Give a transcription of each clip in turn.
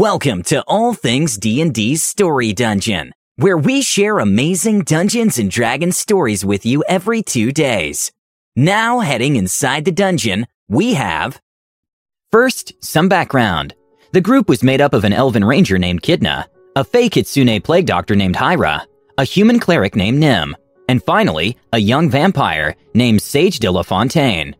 Welcome to All Things D&D's Story Dungeon, where we share amazing Dungeons and Dragons stories with you every 2 days. Now heading inside the dungeon, we have First, some background. The group was made up of an elven ranger named Kita, a fey kitsune plague doctor named Hyra, a human cleric named Nim, and finally, a young vampire named Sage de la Fontaine.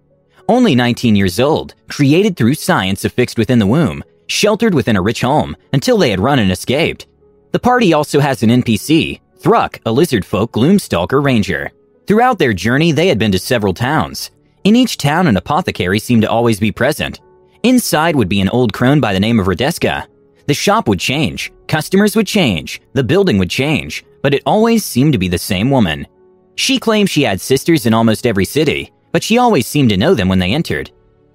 Only 19 years old, created through science affixed within the womb, sheltered within a rich home until they had run and escaped. The party also has an NPC, Thruck, a lizard folk gloomstalker ranger. Throughout their journey, they had been to several towns. In each town, an apothecary seemed to always be present. Inside would be an old crone by the name of Radeska. The shop would change, customers would change, the building would change, but it always seemed to be the same woman. She claimed she had sisters in almost every city, but she always seemed to know them when they entered.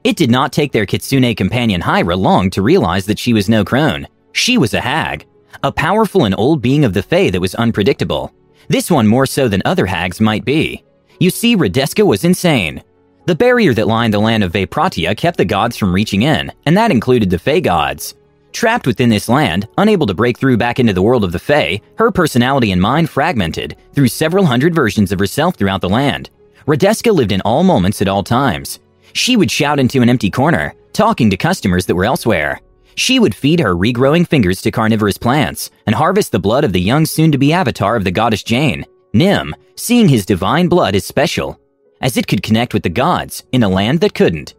It did not take their kitsune companion Hyra long to realize that she was no crone. She was a hag, a powerful and old being of the Fae that was unpredictable. This one more so than other hags might be. You see, Radeska was insane. The barrier that lined the land of Vaypratia kept the gods from reaching in, and that included the Fae gods. Trapped within this land, unable to break through back into the world of the Fae, her personality and mind fragmented through several hundred versions of herself throughout the land. Radeska lived in all moments at all times. She would shout into an empty corner, talking to customers that were elsewhere. She would feed her regrowing fingers to carnivorous plants and harvest the blood of the young soon to be avatar of the goddess Jane, Nim, seeing his divine blood is special, as it could connect with the gods in a land that couldn't.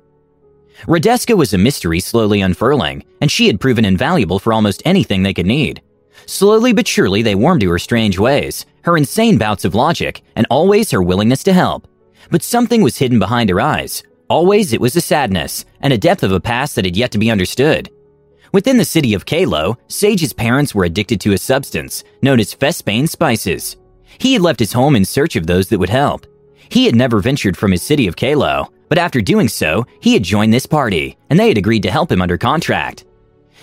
Radeska was a mystery slowly unfurling, and she had proven invaluable for almost anything they could need. Slowly but surely, they warmed to her strange ways, her insane bouts of logic, and always her willingness to help. But something was hidden behind her eyes, Always it was a sadness and a depth of a past that had yet to be understood. Within the city of Kalo, Sage's parents were addicted to a substance known as Fesbane spices. He had left his home in search of those that would help. He had never ventured from his city of Kalo, but after doing so, he had joined this party, and they had agreed to help him under contract.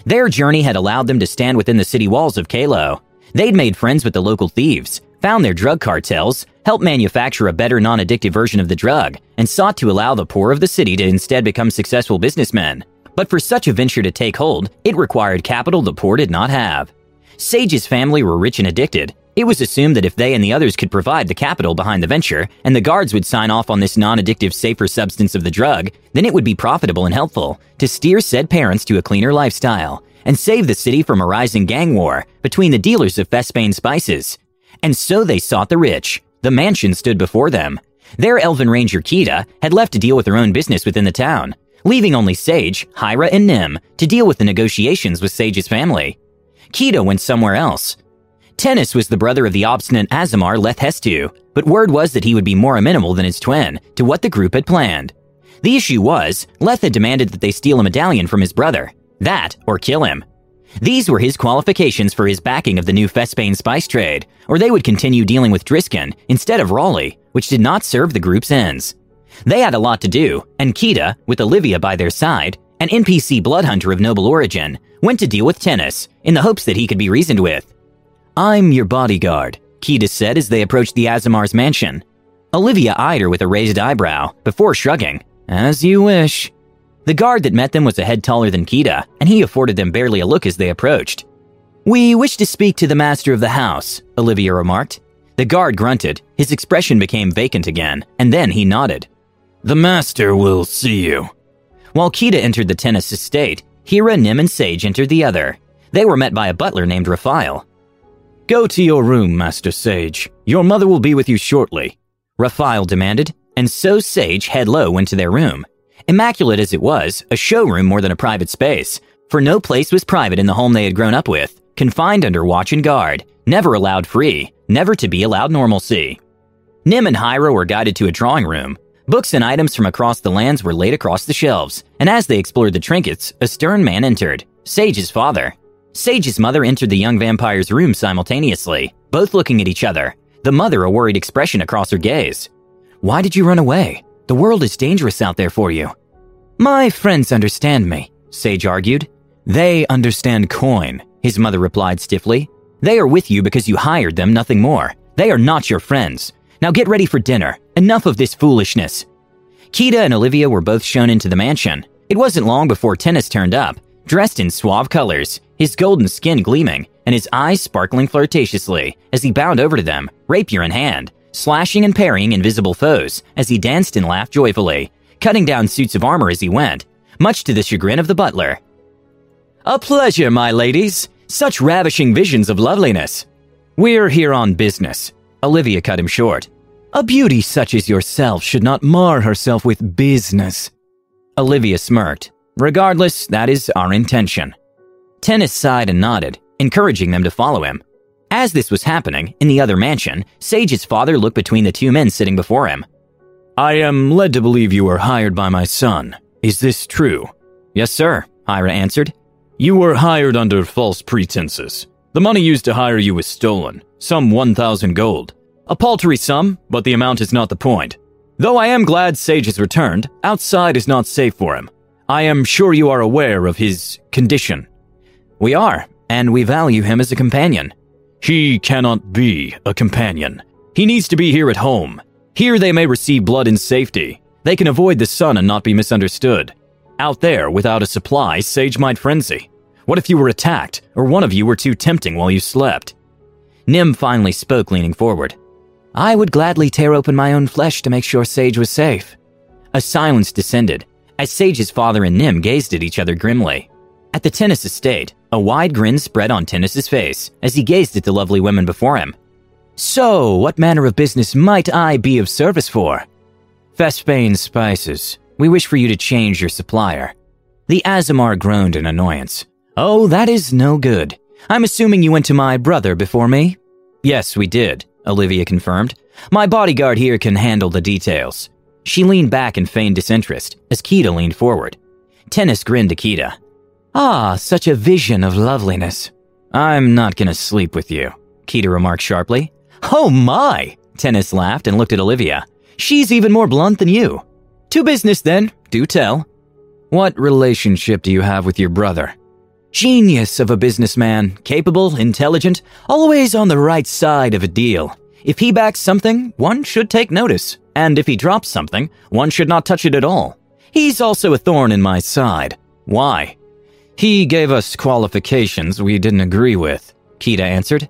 Their journey had allowed them to stand within the city walls of Kalo. They'd made friends with the local thieves, found their drug cartels, helped manufacture a better non addictive version of the drug, and sought to allow the poor of the city to instead become successful businessmen. But for such a venture to take hold, it required capital the poor did not have. Sage's family were rich and addicted. It was assumed that if they and the others could provide the capital behind the venture, and the guards would sign off on this non addictive, safer substance of the drug, then it would be profitable and helpful to steer said parents to a cleaner lifestyle and save the city from a rising gang war between the dealers of Fesbane spices and so they sought the rich. The mansion stood before them. Their elven ranger Kita had left to deal with her own business within the town, leaving only Sage, Hyra, and Nim to deal with the negotiations with Sage's family. Kita went somewhere else. Tennis was the brother of the obstinate Aasimar Leth but word was that he would be more amenable than his twin to what the group had planned. The issue was, Leth had demanded that they steal a medallion from his brother. That, or kill him. These were his qualifications for his backing of the new Fesbane spice trade, or they would continue dealing with Driskin instead of Raleigh, which did not serve the group's ends. They had a lot to do, and Kita, with Olivia by their side, an NPC blood hunter of noble origin, went to deal with Tennis in the hopes that he could be reasoned with. I'm your bodyguard, Kita said as they approached the Aasimar's mansion. Olivia eyed her with a raised eyebrow before shrugging. As you wish. The guard that met them was a head taller than Kita, and he afforded them barely a look as they approached. We wish to speak to the master of the house, Olivia remarked. The guard grunted. His expression became vacant again, and then he nodded. The master will see you. While Kita entered the tennis estate, Hyra, Nim, and Sage entered the other. They were met by a butler named Raphael. Go to your room, Master Sage. Your mother will be with you shortly, Raphael demanded, and so Sage head low went to their room. Immaculate as it was, a showroom more than a private space, for no place was private in the home they had grown up with, confined under watch and guard, never allowed free, never to be allowed normalcy. Nim and Hyra were guided to a drawing room. Books and items from across the lands were laid across the shelves, and as they explored the trinkets, a stern man entered, Sage's father. Sage's mother entered the young vampire's room simultaneously, both looking at each other, the mother a worried expression across her gaze. Why did you run away? The world is dangerous out there for you. My friends understand me, Sage argued. They understand coin, his mother replied stiffly. They are with you because you hired them, nothing more. They are not your friends. Now get ready for dinner. Enough of this foolishness. Kita and Olivia were both shown into the mansion. It wasn't long before Tennis turned up, dressed in suave colors, his golden skin gleaming and his eyes sparkling flirtatiously as he bound over to them, rapier in hand, slashing and parrying invisible foes as he danced and laughed joyfully, cutting down suits of armor as he went, much to the chagrin of the butler. A pleasure, my ladies. Such ravishing visions of loveliness. We're here on business. Olivia cut him short. A beauty such as yourself should not mar herself with business. Olivia smirked. Regardless, that is our intention. Tennis sighed and nodded, encouraging them to follow him. As this was happening, in the other mansion, Sage's father looked between the two men sitting before him. I am led to believe you were hired by my son. Is this true? Yes, sir, Hyra answered. You were hired under false pretenses. The money used to hire you was stolen, some 1,000 gold. A paltry sum, but the amount is not the point. Though I am glad Sage has returned, outside is not safe for him. I am sure you are aware of his condition. We are, and we value him as a companion. He cannot be a companion. He needs to be here at home. Here they may receive blood in safety. They can avoid the sun and not be misunderstood. Out there, without a supply, Sage might frenzy. What if you were attacked, or one of you were too tempting while you slept? Nim finally spoke, leaning forward. I would gladly tear open my own flesh to make sure Sage was safe. A silence descended, as Sage's father and Nim gazed at each other grimly. At the Tennis estate, a wide grin spread on Tennis's face as he gazed at the lovely women before him. So, what manner of business might I be of service for? Fesbane Spices. We wish for you to change your supplier. The Aasimar groaned in annoyance. Oh, that is no good. I'm assuming you went to my brother before me? Yes, we did, Olivia confirmed. My bodyguard here can handle the details. She leaned back and feigned disinterest as Kita leaned forward. Tennis grinned to Kita. Ah, such a vision of loveliness. I'm not gonna sleep with you, Kita remarked sharply. Oh my! Tennis laughed and looked at Olivia. She's even more blunt than you. To business then, do tell. What relationship do you have with your brother? Genius of a businessman, capable, intelligent, always on the right side of a deal. If he backs something, one should take notice. And if he drops something, one should not touch it at all. He's also a thorn in my side. Why? He gave us qualifications we didn't agree with, Kita answered.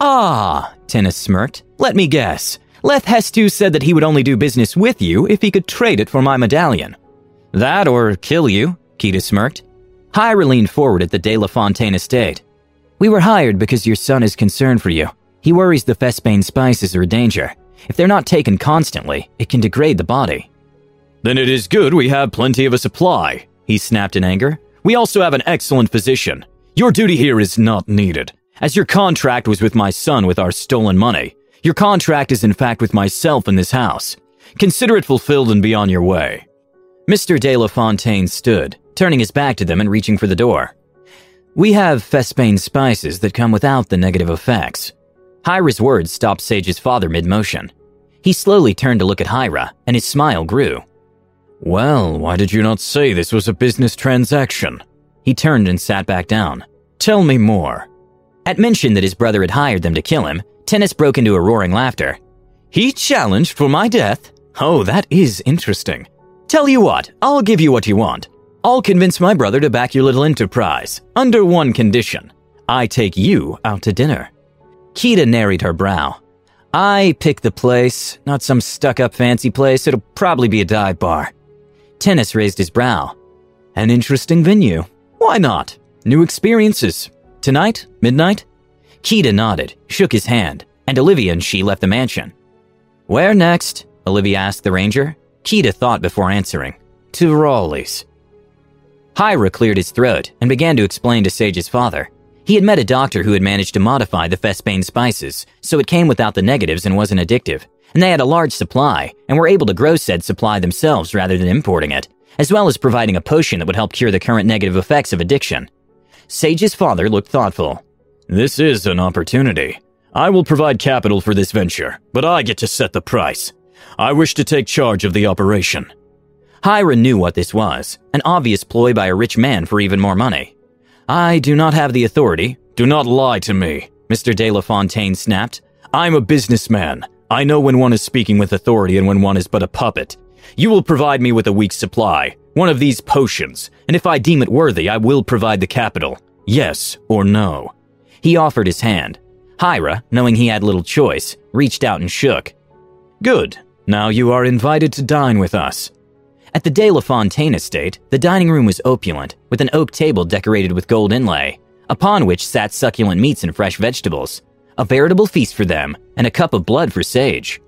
Ah, Tennis smirked. Let me guess. Leth Hestu said that he would only do business with you if he could trade it for my medallion. That or kill you, Kita smirked. Hyra leaned forward at the De La Fontaine estate. We were hired because your son is concerned for you. He worries the Fesbane spices are a danger. If they're not taken constantly, it can degrade the body. Then it is good we have plenty of a supply, he snapped in anger. We also have an excellent physician. Your duty here is not needed, as your contract was with my son with our stolen money. Your contract is in fact with myself in this house. Consider it fulfilled and be on your way. Mr. De La Fontaine stood, turning his back to them and reaching for the door. We have Fesbane spices that come without the negative effects. Hyra's words stopped Sage's father mid motion. He slowly turned to look at Hyra, and his smile grew. Well, why did you not say this was a business transaction? He turned and sat back down. Tell me more. At mention that his brother had hired them to kill him, Tennis broke into a roaring laughter. He challenged for my death? Oh, that is interesting. Tell you what, I'll give you what you want. I'll convince my brother to back your little enterprise, under one condition. I take you out to dinner. Kita narrowed her brow. I pick the place, not some stuck up fancy place. It'll probably be a dive bar. Tennis raised his brow. An interesting venue. Why not? New experiences. Tonight? Midnight? Kita nodded, shook his hand, and Olivia and she left the mansion. Where next? Olivia asked the ranger. Kita thought before answering. To Raleigh's. Hyra cleared his throat and began to explain to Sage's father. He had met a doctor who had managed to modify the Fesbane spices, so it came without the negatives and wasn't addictive and they had a large supply and were able to grow said supply themselves rather than importing it, as well as providing a potion that would help cure the current negative effects of addiction. Sage's father looked thoughtful. This is an opportunity. I will provide capital for this venture, but I get to set the price. I wish to take charge of the operation. Hyra knew what this was, an obvious ploy by a rich man for even more money. I do not have the authority. Do not lie to me, Mr. De La Fontaine snapped. I'm a businessman. I know when one is speaking with authority and when one is but a puppet. You will provide me with a week's supply, one of these potions, and if I deem it worthy, I will provide the capital. Yes or no? He offered his hand. Hyra, knowing he had little choice, reached out and shook. Good. Now you are invited to dine with us. At the De La Fontaine estate, the dining room was opulent, with an oak table decorated with gold inlay, upon which sat succulent meats and fresh vegetables. A veritable feast for them, and a cup of blood for Sage.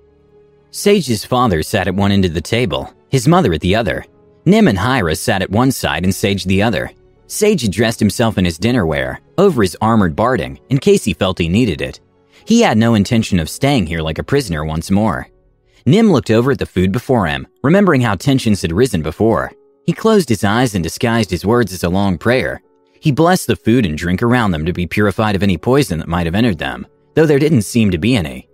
Sage's father sat at one end of the table, his mother at the other. Nim and Hyra sat at one side and Sage the other. Sage had dressed himself in his dinnerware, over his armored barding, in case he felt he needed it. He had no intention of staying here like a prisoner once more. Nim looked over at the food before him, remembering how tensions had risen before. He closed his eyes and disguised his words as a long prayer. He blessed the food and drink around them to be purified of any poison that might have entered them, though there didn't seem to be any.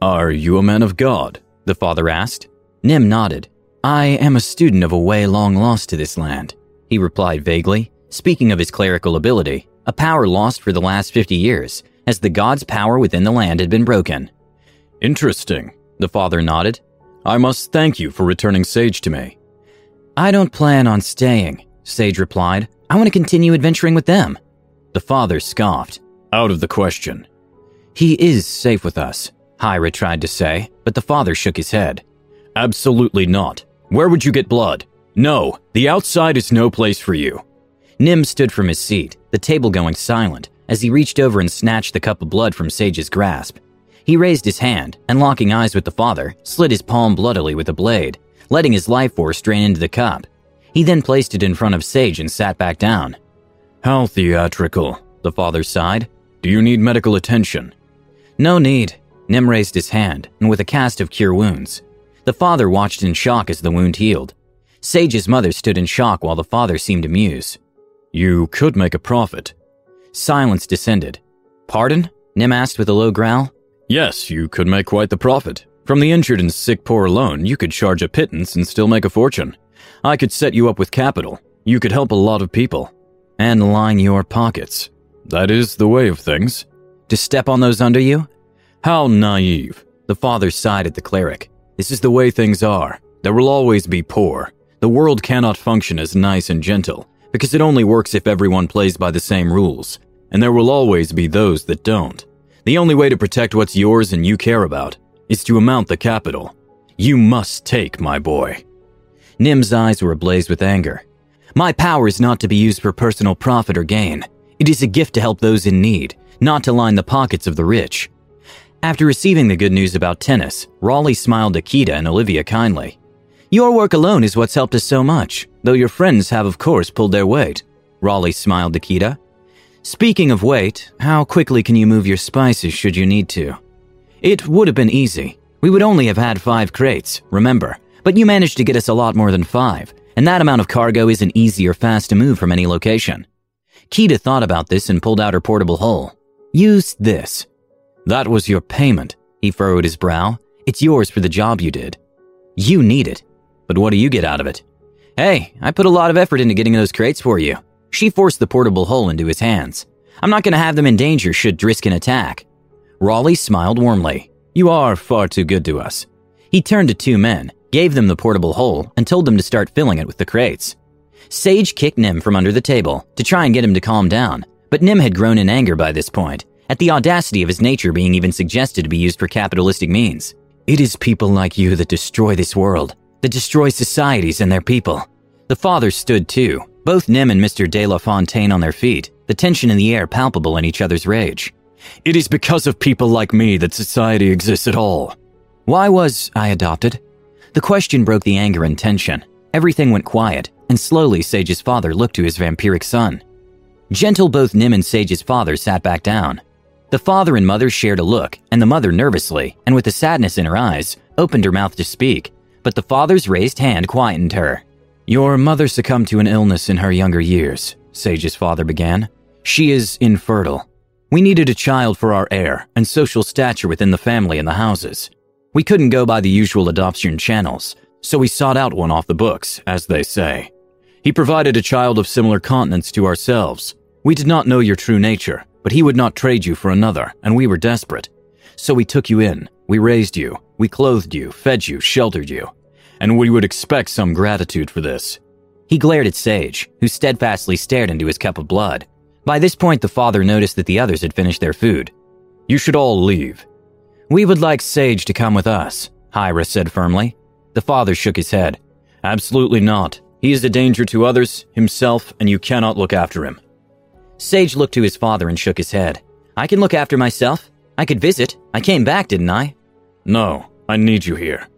Are you a man of God? the father asked. Nim nodded. I am a student of a way long lost to this land, he replied vaguely, speaking of his clerical ability, a power lost for the last 50 years, as the god's power within the land had been broken. Interesting, the father nodded. I must thank you for returning Sage to me. I don't plan on staying, Sage replied. I want to continue adventuring with them. The father scoffed. Out of the question. He is safe with us, Hyra tried to say, but the father shook his head. Absolutely not. Where would you get blood? No, the outside is no place for you. Nim stood from his seat, the table going silent, as he reached over and snatched the cup of blood from Sage's grasp. He raised his hand and, locking eyes with the father, slit his palm bloodily with a blade, letting his life force drain into the cup. He then placed it in front of Sage and sat back down. How theatrical, the father sighed. Do you need medical attention? No need. Nim raised his hand, and with a cast of cure wounds. The father watched in shock as the wound healed. Sage's mother stood in shock while the father seemed amused. You could make a profit. Silence descended. Pardon? Nim asked with a low growl. Yes, you could make quite the profit. From the injured and sick poor alone, you could charge a pittance and still make a fortune. I could set you up with capital. You could help a lot of people. And line your pockets. That is the way of things. To step on those under you? How naive. The father sighed at the cleric. This is the way things are. There will always be poor. The world cannot function as nice and gentle, because it only works if everyone plays by the same rules. And there will always be those that don't. The only way to protect what's yours and you care about is to amount the capital. You must take, my boy. Nim's eyes were ablaze with anger. My power is not to be used for personal profit or gain. It is a gift to help those in need, not to line the pockets of the rich. After receiving the good news about tennis, Raleigh smiled to Kita and Olivia kindly. Your work alone is what's helped us so much, though your friends have, of course, pulled their weight. Raleigh smiled to Kita. Speaking of weight, how quickly can you move your spices should you need to? It would have been easy. We would only have had five crates, remember, but you managed to get us a lot more than five, and that amount of cargo isn't easy or fast to move from any location. Kita thought about this and pulled out her portable hole. Use this. That was your payment, he furrowed his brow. It's yours for the job you did. You need it, but what do you get out of it? Hey, I put a lot of effort into getting those crates for you. She forced the portable hole into his hands. I'm not going to have them in danger should Driskin attack. Raleigh smiled warmly. You are far too good to us. He turned to two men, gave them the portable hole, and told them to start filling it with the crates. Sage kicked Nim from under the table to try and get him to calm down, but Nim had grown in anger by this point, at the audacity of his nature being even suggested to be used for capitalistic means. It is people like you that destroy this world, that destroy societies and their people. The father stood too, both Nim and Mr. De La Fontaine on their feet, the tension in the air palpable in each other's rage. It is because of people like me that society exists at all. Why was I adopted? The question broke the anger and tension. Everything went quiet, and slowly Sage's father looked to his vampiric son. Gentle, both Nim and Sage's father sat back down. The father and mother shared a look, and the mother nervously, and with a sadness in her eyes, opened her mouth to speak, but the father's raised hand quietened her. Your mother succumbed to an illness in her younger years, Sage's father began. She is infertile. We needed a child for our heir and social stature within the family and the houses. We couldn't go by the usual adoption channels, so we sought out one off the books, as they say. He provided a child of similar continence to ourselves. We did not know your true nature, but he would not trade you for another, and we were desperate. So we took you in, we raised you, we clothed you, fed you, sheltered you and we would expect some gratitude for this. He glared at Sage, who steadfastly stared into his cup of blood. By this point, the father noticed that the others had finished their food. You should all leave. We would like Sage to come with us, Hyra said firmly. The father shook his head. Absolutely not. He is a danger to others, himself, and you cannot look after him. Sage looked to his father and shook his head. I can look after myself. I could visit. I came back, didn't I? No, I need you here.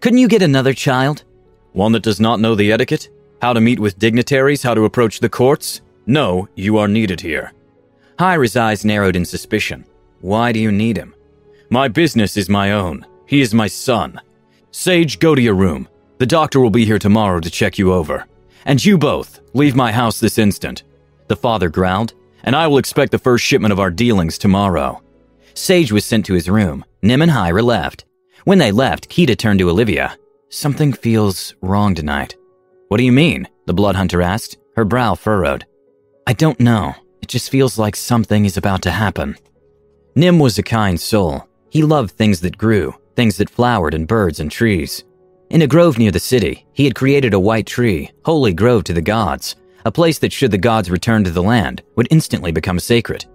Couldn't you get another child? One that does not know the etiquette? How to meet with dignitaries? How to approach the courts? No, you are needed here. Hyra's eyes narrowed in suspicion. Why do you need him? My business is my own. He is my son. Sage, go to your room. The doctor will be here tomorrow to check you over. And you both, leave my house this instant. The father growled, and I will expect the first shipment of our dealings tomorrow. Sage was sent to his room. Nim and Hyra left. When they left, Kita turned to Olivia. Something feels wrong tonight. What do you mean? The blood hunter asked, her brow furrowed. I don't know. It just feels like something is about to happen. Nim was a kind soul. He loved things that grew, things that flowered and birds and trees. In a grove near the city, he had created a white tree, holy grove to the gods, a place that should the gods return to the land would instantly become sacred.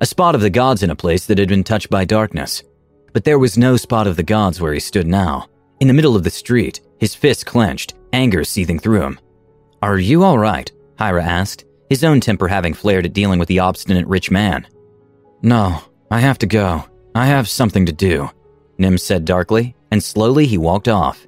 A spot of the gods in a place that had been touched by darkness. But there was no spot of the gods where he stood now. In the middle of the street, his fists clenched, anger seething through him. Are you all right? Hyra asked, his own temper having flared at dealing with the obstinate rich man. No, I have to go. I have something to do, Nim said darkly, and slowly he walked off.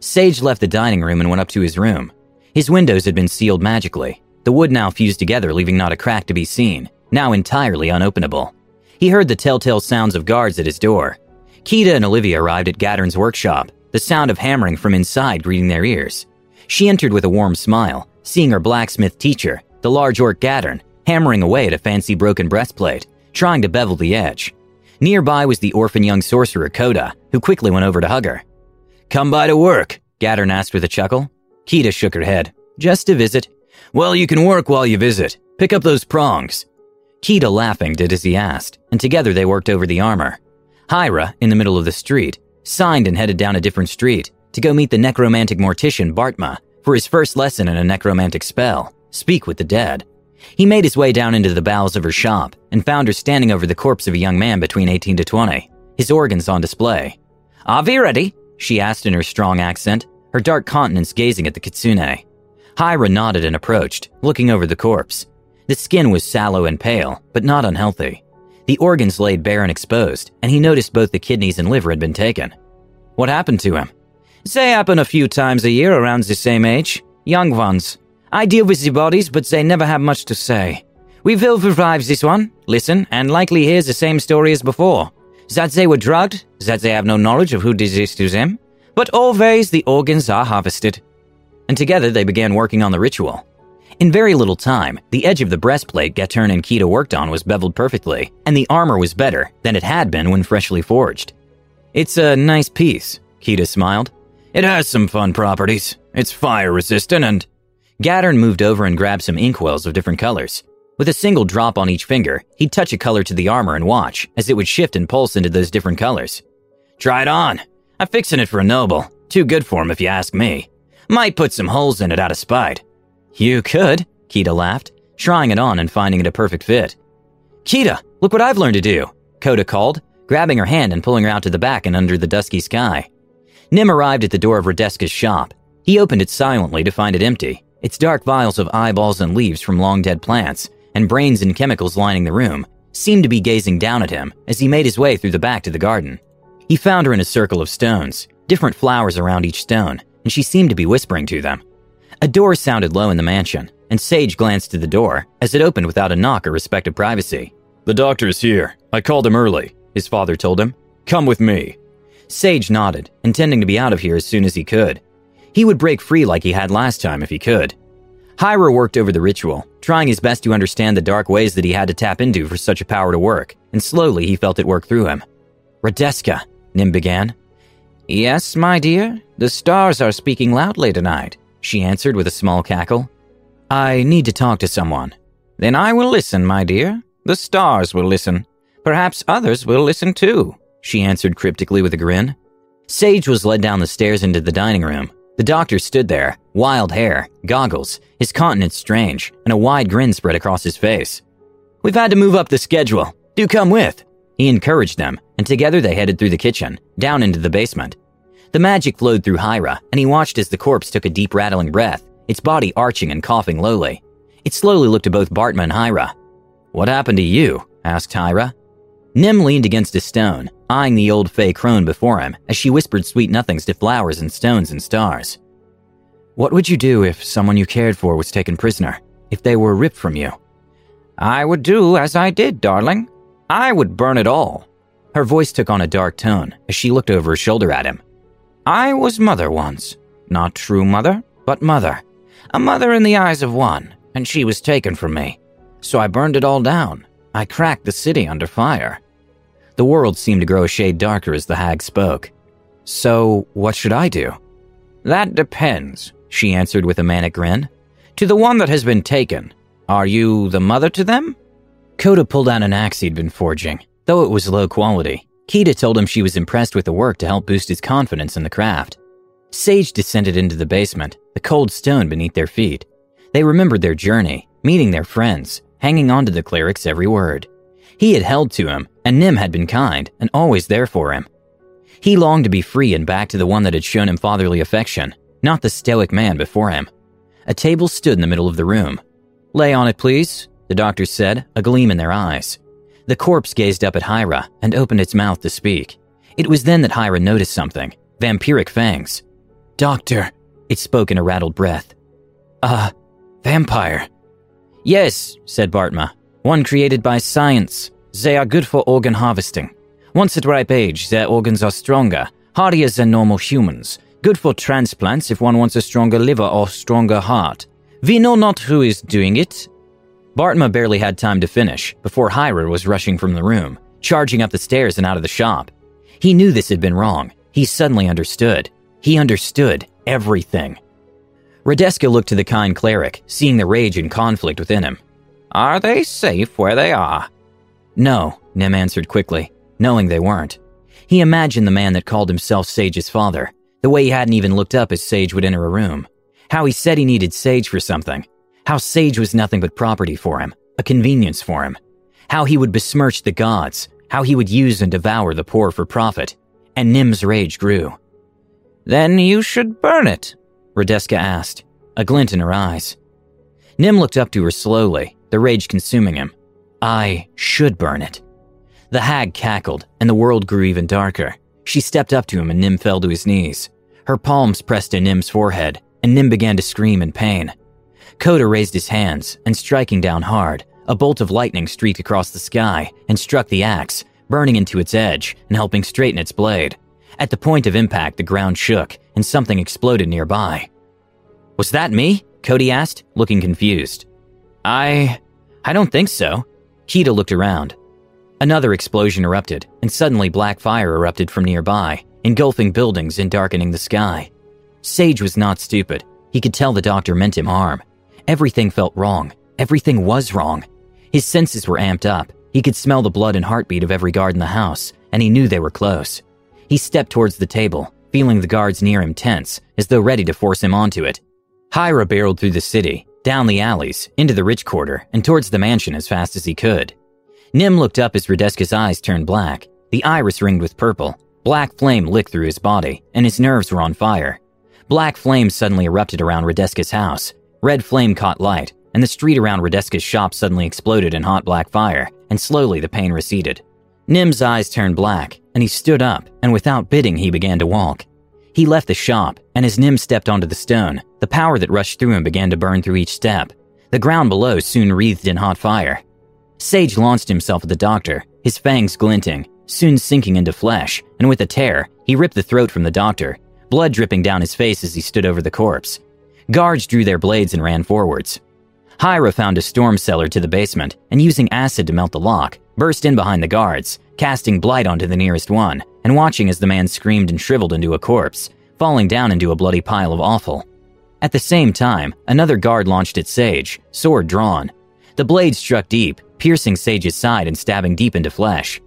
Sage left the dining room and went up to his room. His windows had been sealed magically. The wood now fused together, leaving not a crack to be seen, now entirely unopenable. He heard the telltale sounds of guards at his door. Kita and Olivia arrived at Gattern's workshop, the sound of hammering from inside greeting their ears. She entered with a warm smile, seeing her blacksmith teacher, the large orc Gattern, hammering away at a fancy broken breastplate, trying to bevel the edge. Nearby was the orphan young sorcerer Koda, who quickly went over to hug her. Come by to work, Gattern asked with a chuckle. Kita shook her head. Just to visit. Well, you can work while you visit. Pick up those prongs. Kita, laughing, did as he asked, and together they worked over the armor. Hyra, in the middle of the street, signed and headed down a different street to go meet the necromantic mortician Bartma for his first lesson in a necromantic spell, Speak with the Dead. He made his way down into the bowels of her shop and found her standing over the corpse of a young man between 18 to 20, his organs on display. Are we ready? She asked in her strong accent, her dark countenance gazing at the kitsune. Hyra nodded and approached, looking over the corpse. The skin was sallow and pale, but not unhealthy. The organs laid bare and exposed, and he noticed both the kidneys and liver had been taken. What happened to him? They happen a few times a year around the same age. Young ones. I deal with the bodies, but they never have much to say. We will revive this one, listen, and likely hear the same story as before. That they were drugged, that they have no knowledge of who did this to them, but always the organs are harvested. And together they began working on the ritual. In very little time, the edge of the breastplate Gattern and Kita worked on was beveled perfectly, and the armor was better than it had been when freshly forged. It's a nice piece, Kita smiled. It has some fun properties. It's fire resistant and Gattern moved over and grabbed some inkwells of different colors. With a single drop on each finger, he'd touch a color to the armor and watch as it would shift and pulse into those different colors. Try it on. I'm fixing it for a noble. Too good for him if you ask me. Might put some holes in it out of spite. You could, Kita laughed, trying it on and finding it a perfect fit. Kita, look what I've learned to do, Koda called, grabbing her hand and pulling her out to the back and under the dusky sky. Nim arrived at the door of Radeska's shop. He opened it silently to find it empty, its dark vials of eyeballs and leaves from long dead plants, and brains and chemicals lining the room, seemed to be gazing down at him as he made his way through the back to the garden. He found her in a circle of stones, different flowers around each stone, and she seemed to be whispering to them. A door sounded low in the mansion, and Sage glanced to the door as it opened without a knock or respect of privacy. The doctor's here. I called him early, his father told him. Come with me. Sage nodded, intending to be out of here as soon as he could. He would break free like he had last time if he could. Hyra worked over the ritual, trying his best to understand the dark ways that he had to tap into for such a power to work, and slowly he felt it work through him. Radeska, Nim began. Yes, my dear, the stars are speaking loudly tonight, she answered with a small cackle. I need to talk to someone. Then I will listen, my dear. The stars will listen. Perhaps others will listen too, she answered cryptically with a grin. Sage was led down the stairs into the dining room, the doctor stood there, wild hair, goggles, his countenance strange, and a wide grin spread across his face. We've had to move up the schedule. Do come with. He encouraged them, and together they headed through the kitchen, down into the basement. The magic flowed through Hyra, and he watched as the corpse took a deep rattling breath, its body arching and coughing lowly. It slowly looked to both Bartma and Hyra. What happened to you? asked Hyra. Nim leaned against a stone, eyeing the old fey crone before him as she whispered sweet nothings to flowers and stones and stars. What would you do if someone you cared for was taken prisoner? If they were ripped from you? I would do as I did, darling. I would burn it all. Her voice took on a dark tone as she looked over her shoulder at him. I was mother once. Not true mother, but mother. A mother in the eyes of one, and she was taken from me. So I burned it all down. I cracked the city under fire. The world seemed to grow a shade darker as the hag spoke. So, what should I do? That depends, she answered with a manic grin. To the one that has been taken, are you the mother to them? Koda pulled out an axe he'd been forging, though it was low quality. Kita told him she was impressed with the work to help boost his confidence in the craft. Sage descended into the basement, the cold stone beneath their feet. They remembered their journey, meeting their friends, hanging on to the cleric's every word. He had held to him, and Nim had been kind and always there for him. He longed to be free and back to the one that had shown him fatherly affection, not the stoic man before him. A table stood in the middle of the room. Lay on it, please, the doctor said, a gleam in their eyes. The corpse gazed up at Hyra and opened its mouth to speak. It was then that Hyra noticed something vampiric fangs. Doctor, it spoke in a rattled breath. Uh, vampire. Yes, said Bartma. One created by science. They are good for organ harvesting. Once at ripe age, their organs are stronger, hardier than normal humans. Good for transplants if one wants a stronger liver or stronger heart. We know not who is doing it. Bartma barely had time to finish before Hyra was rushing from the room, charging up the stairs and out of the shop. He knew this had been wrong. He suddenly understood. He understood everything. Radeska looked to the kind cleric, seeing the rage and conflict within him. Are they safe where they are? No, Nim answered quickly, knowing they weren't. He imagined the man that called himself Sage's father, the way he hadn't even looked up as Sage would enter a room. How he said he needed Sage for something. How Sage was nothing but property for him, a convenience for him. How he would besmirch the gods, how he would use and devour the poor for profit. And Nim's rage grew. Then you should burn it, Radeska asked, a glint in her eyes. Nim looked up to her slowly, the rage consuming him. I should burn it. The hag cackled, and the world grew even darker. She stepped up to him, and Nim fell to his knees. Her palms pressed to Nim's forehead, and Nim began to scream in pain. Koda raised his hands, and striking down hard, a bolt of lightning streaked across the sky and struck the axe, burning into its edge and helping straighten its blade. At the point of impact, the ground shook, and something exploded nearby. Was that me? Cody asked, looking confused. I. I don't think so. Kita looked around. Another explosion erupted, and suddenly black fire erupted from nearby, engulfing buildings and darkening the sky. Sage was not stupid. He could tell the doctor meant him harm. Everything felt wrong. Everything was wrong. His senses were amped up. He could smell the blood and heartbeat of every guard in the house, and he knew they were close. He stepped towards the table, feeling the guards near him tense, as though ready to force him onto it. Hyra barreled through the city, down the alleys, into the rich quarter, and towards the mansion as fast as he could. Nim looked up as Radeska's eyes turned black, the iris ringed with purple. Black flame licked through his body, and his nerves were on fire. Black flame suddenly erupted around Radeska's house. Red flame caught light, and the street around Radeska's shop suddenly exploded in hot black fire, and slowly the pain receded. Nim's eyes turned black, and he stood up, and without bidding, he began to walk. He left the shop, and as Nim stepped onto the stone, the power that rushed through him began to burn through each step. The ground below soon wreathed in hot fire. Sage launched himself at the doctor, his fangs glinting, soon sinking into flesh, and with a tear, he ripped the throat from the doctor, blood dripping down his face as he stood over the corpse. Guards drew their blades and ran forwards. Hyra found a storm cellar to the basement, and using acid to melt the lock, burst in behind the guards, casting blight onto the nearest one, and watching as the man screamed and shriveled into a corpse, falling down into a bloody pile of offal. At the same time, another guard launched at Sage, sword drawn. The blade struck deep, piercing Sage's side and stabbing deep into flesh.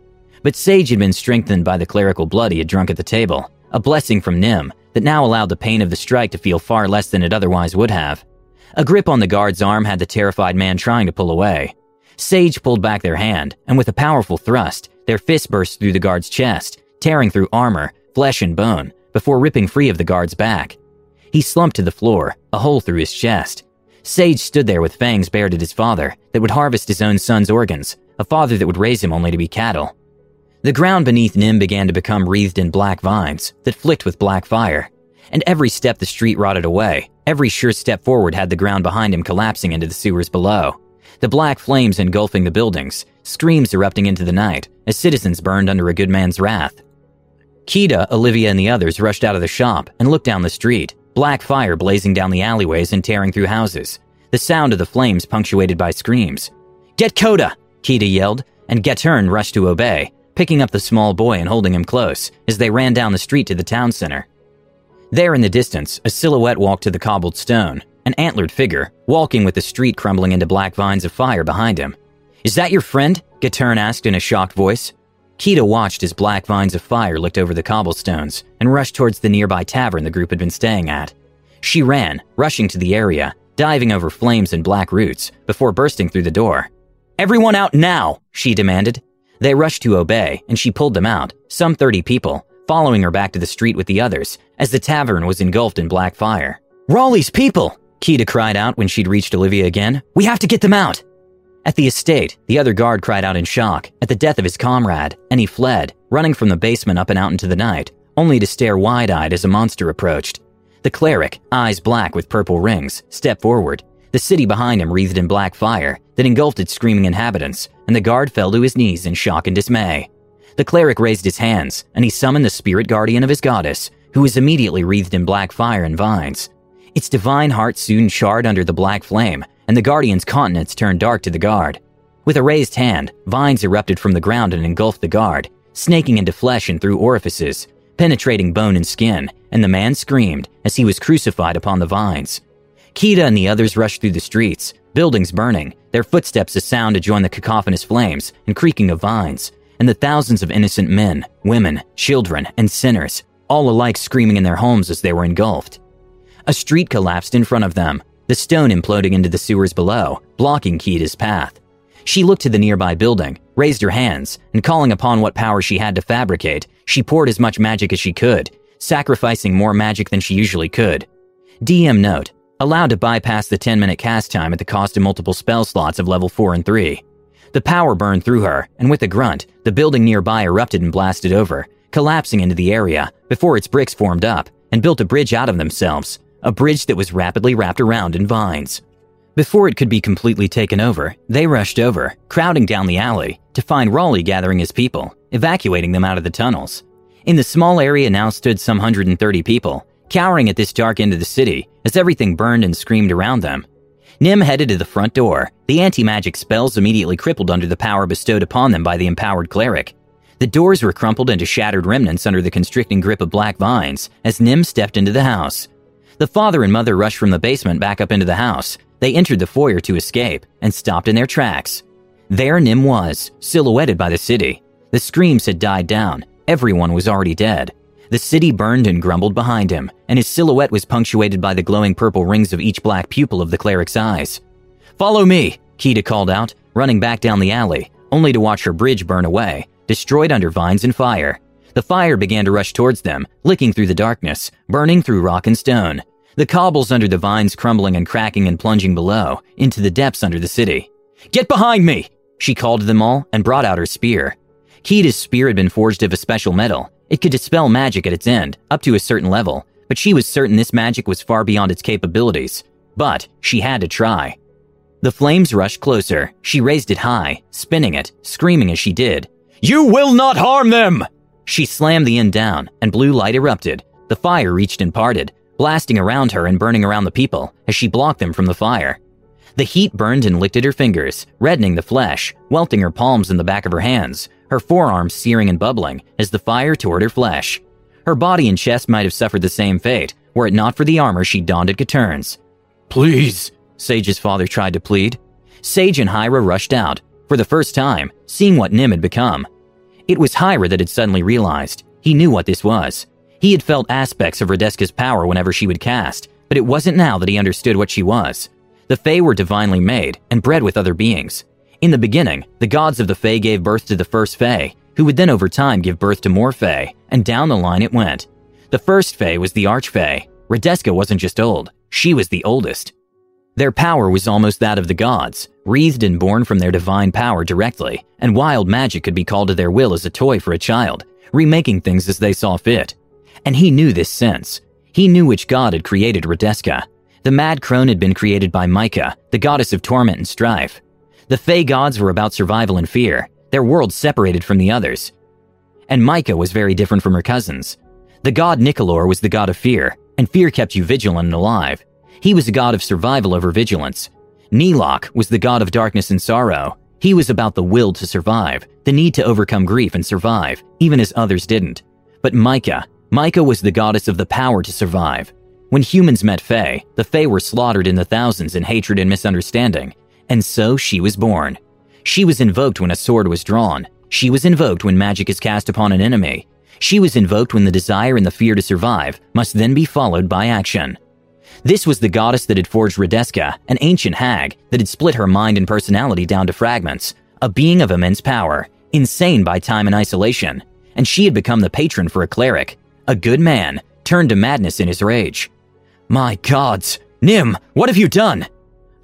But Sage had been strengthened by the clerical blood he had drunk at the table, a blessing from Nim that now allowed the pain of the strike to feel far less than it otherwise would have. A grip on the guard's arm had the terrified man trying to pull away. Sage pulled back their hand, and with a powerful thrust, their fist burst through the guard's chest, tearing through armor, flesh, and bone, before ripping free of the guard's back. He slumped to the floor, a hole through his chest. Sage stood there with fangs bared at his father that would harvest his own son's organs, a father that would raise him only to be cattle. The ground beneath Nim began to become wreathed in black vines that flicked with black fire, and every step the street rotted away, every sure step forward had the ground behind him collapsing into the sewers below. The black flames engulfing the buildings, screams erupting into the night as citizens burned under a good man's wrath. Kita, Olivia, and the others rushed out of the shop and looked down the street, black fire blazing down the alleyways and tearing through houses, the sound of the flames punctuated by screams. Get Koda! Kita yelled, and Gattern rushed to obey, picking up the small boy and holding him close as they ran down the street to the town center. There in the distance, a silhouette walked to the cobbled stone, an antlered figure, walking with the street crumbling into black vines of fire behind him. Is that your friend? Gattern asked in a shocked voice. Kita watched as black vines of fire licked over the cobblestones and rushed towards the nearby tavern the group had been staying at. She ran, rushing to the area, diving over flames and black roots, before bursting through the door. Everyone out now, she demanded. They rushed to obey, and she pulled them out, some 30 people, following her back to the street with the others, as the tavern was engulfed in black fire. Raleigh's people! Kita cried out when she'd reached Olivia again. We have to get them out! At the estate, the other guard cried out in shock at the death of his comrade, and he fled, running from the basement up and out into the night, only to stare wide eyed as a monster approached. The cleric, eyes black with purple rings, stepped forward. The city behind him wreathed in black fire that engulfed its screaming inhabitants, and the guard fell to his knees in shock and dismay. The cleric raised his hands, and he summoned the spirit guardian of his goddess, who was immediately wreathed in black fire and vines. Its divine heart soon charred under the black flame, and the guardian's countenance turned dark to the guard. With a raised hand, vines erupted from the ground and engulfed the guard, snaking into flesh and through orifices, penetrating bone and skin, and the man screamed as he was crucified upon the vines. Kita and the others rushed through the streets, buildings burning, their footsteps a sound to join the cacophonous flames and creaking of vines, and the thousands of innocent men, women, children, and sinners, all alike screaming in their homes as they were engulfed. A street collapsed in front of them, the stone imploding into the sewers below, blocking Kita's path. She looked to the nearby building, raised her hands, and calling upon what power she had to fabricate, she poured as much magic as she could, sacrificing more magic than she usually could. DM note, allowed to bypass the 10 minute cast time at the cost of multiple spell slots of level 4 and 3. The power burned through her, and with a grunt, the building nearby erupted and blasted over, collapsing into the area before its bricks formed up and built a bridge out of themselves, a bridge that was rapidly wrapped around in vines. Before it could be completely taken over, they rushed over, crowding down the alley, to find Raleigh gathering his people, evacuating them out of the tunnels. In the small area now stood some 130 people, cowering at this dark end of the city as everything burned and screamed around them. Nim headed to the front door, the anti magic spells immediately crippled under the power bestowed upon them by the empowered cleric. The doors were crumpled into shattered remnants under the constricting grip of black vines as Nim stepped into the house. The father and mother rushed from the basement back up into the house. They entered the foyer to escape and stopped in their tracks. There Nim was, silhouetted by the city. The screams had died down. Everyone was already dead. The city burned and grumbled behind him, and his silhouette was punctuated by the glowing purple rings of each black pupil of the cleric's eyes. Follow me, Kita called out, running back down the alley, only to watch her bridge burn away, destroyed under vines and fire. The fire began to rush towards them, licking through the darkness, burning through rock and stone. The cobbles under the vines crumbling and cracking and plunging below, into the depths under the city. Get behind me! She called to them all and brought out her spear. Kita's spear had been forged of a special metal. It could dispel magic at its end, up to a certain level, but she was certain this magic was far beyond its capabilities. But she had to try. The flames rushed closer. She raised it high, spinning it, screaming as she did. You will not harm them! She slammed the end down, and blue light erupted. The fire reached and parted, blasting around her and burning around the people as she blocked them from the fire. The heat burned and licked at her fingers, reddening the flesh, welting her palms and the back of her hands, her forearms searing and bubbling as the fire tore at her flesh. Her body and chest might have suffered the same fate, were it not for the armor she donned at Gattern's. Please, Sage's father tried to plead. Sage and Hyra rushed out, for the first time, seeing what Nim had become. It was Hyra that had suddenly realized. He knew what this was. He had felt aspects of Radeska's power whenever she would cast, but it wasn't now that he understood what she was. The Fae were divinely made and bred with other beings. In the beginning, the gods of the Fae gave birth to the first Fae, who would then over time give birth to more Fae, and down the line it went. The first Fae was the Archfae. Redeska wasn't just old, she was the oldest. Their power was almost that of the gods, wreathed and born from their divine power directly, and wild magic could be called to their will as a toy for a child, remaking things as they saw fit. And he knew this sense. He knew which god had created Redeska. The mad crone had been created by Micah, the goddess of torment and strife. The Fae gods were about survival and fear, their world separated from the others. And Micah was very different from her cousins. The god Nicolor was the god of fear, and fear kept you vigilant and alive. He was a god of survival over vigilance. Nelok was the god of darkness and sorrow. He was about the will to survive, the need to overcome grief and survive, even as others didn't. But Micah, Micah was the goddess of the power to survive. When humans met Fae, the Fae were slaughtered in the thousands in hatred and misunderstanding, and so she was born. She was invoked when a sword was drawn. She was invoked when magic is cast upon an enemy. She was invoked when the desire and the fear to survive must then be followed by action. This was the goddess that had forged Redeska, an ancient hag that had split her mind and personality down to fragments, a being of immense power, insane by time and isolation, and she had become the patron for a cleric, a good man, turned to madness in his rage. My gods! Nim, what have you done?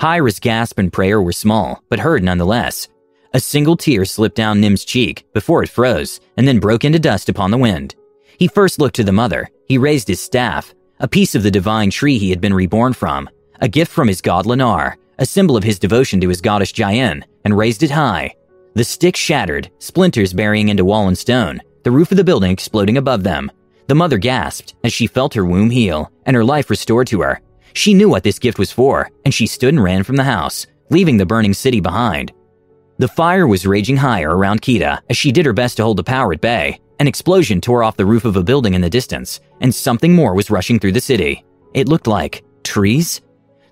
Hyra's gasp and prayer were small, but heard nonetheless. A single tear slipped down Nim's cheek before it froze and then broke into dust upon the wind. He first looked to the mother. He raised his staff, a piece of the divine tree he had been reborn from, a gift from his god Lennar, a symbol of his devotion to his goddess Jayen, and raised it high. The stick shattered, splinters burying into wall and stone, the roof of the building exploding above them. The mother gasped as she felt her womb heal and her life restored to her. She knew what this gift was for, and she stood and ran from the house, leaving the burning city behind. The fire was raging higher around Kita as she did her best to hold the power at bay, an explosion tore off the roof of a building in the distance, and something more was rushing through the city. It looked like trees?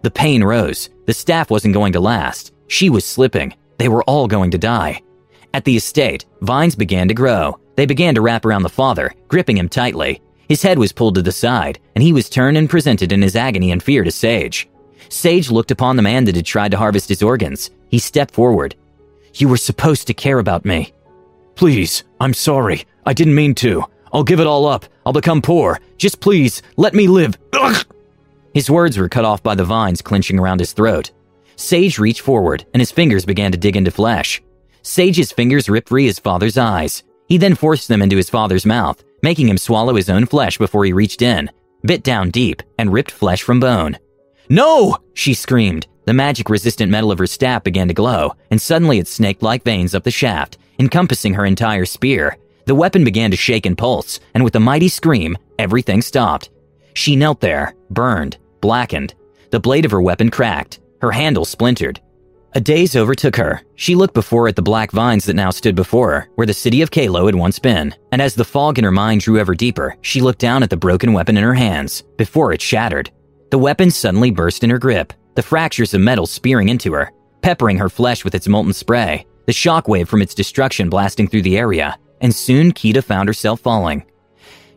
The pain rose. The staff wasn't going to last. She was slipping. They were all going to die. At the estate, vines began to grow. They began to wrap around the father, gripping him tightly. His head was pulled to the side, and he was turned and presented in his agony and fear to Sage. Sage looked upon the man that had tried to harvest his organs. He stepped forward. You were supposed to care about me. Please, I'm sorry. I didn't mean to. I'll give it all up. I'll become poor. Just please, let me live. Ugh! His words were cut off by the vines clenching around his throat. Sage reached forward, and his fingers began to dig into flesh. Sage's fingers ripped free his father's eyes. He then forced them into his father's mouth, making him swallow his own flesh before he reached in, bit down deep, and ripped flesh from bone. No! she screamed. The magic resistant metal of her staff began to glow, and suddenly it snaked like veins up the shaft, encompassing her entire spear. The weapon began to shake and pulse, and with a mighty scream, everything stopped. She knelt there, burned, blackened. The blade of her weapon cracked, her handle splintered. A daze overtook her. She looked before at the black vines that now stood before her, where the city of Kalo had once been. And as the fog in her mind drew ever deeper, she looked down at the broken weapon in her hands, before it shattered. The weapon suddenly burst in her grip, the fractures of metal spearing into her, peppering her flesh with its molten spray, the shockwave from its destruction blasting through the area and soon Kita found herself falling.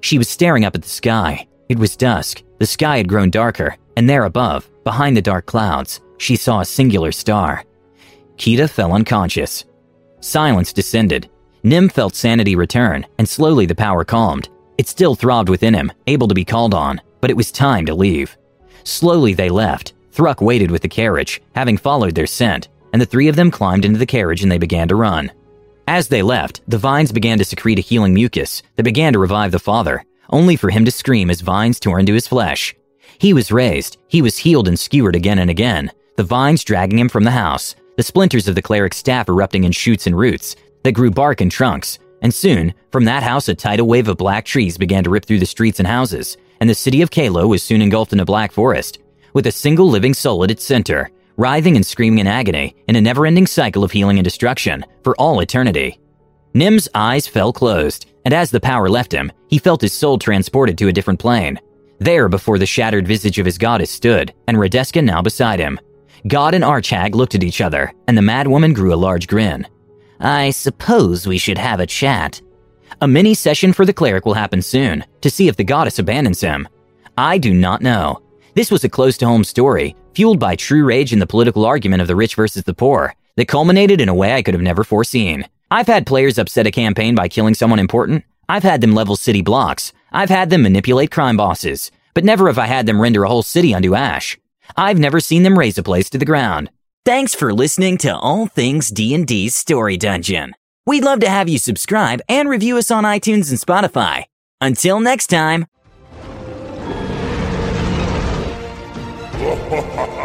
She was staring up at the sky. It was dusk. The sky had grown darker, and there above, behind the dark clouds, she saw a singular star. Kita fell unconscious. Silence descended. Nim felt sanity return, and slowly the power calmed. It still throbbed within him, able to be called on, but it was time to leave. Slowly they left. Thruck waited with the carriage, having followed their scent, and the three of them climbed into the carriage and they began to run. As they left, the vines began to secrete a healing mucus that began to revive the father, only for him to scream as vines tore into his flesh. He was raised, he was healed and skewered again and again, the vines dragging him from the house, the splinters of the cleric's staff erupting in shoots and roots that grew bark and trunks. And soon, from that house, a tidal wave of black trees began to rip through the streets and houses, and the city of Kalo was soon engulfed in a black forest, with a single living soul at its center, writhing and screaming in agony in a never ending cycle of healing and destruction for all eternity. Nim's eyes fell closed, and as the power left him, he felt his soul transported to a different plane. There, before the shattered visage of his goddess, stood, and Redeska now beside him. God and Archag looked at each other, and the madwoman grew a large grin. I suppose we should have a chat. A mini session for the cleric will happen soon to see if the goddess abandons him. I do not know. This was a close to home story, fueled by true rage in the political argument of the rich versus the poor, that culminated in a way I could have never foreseen. I've had players upset a campaign by killing someone important. I've had them level city blocks. I've had them manipulate crime bosses. But never have I had them render a whole city unto ash. I've never seen them raze a place to the ground. Thanks for listening to All Things D&D's Story Dungeon. We'd love to have you subscribe and review us on iTunes and Spotify. Until next time.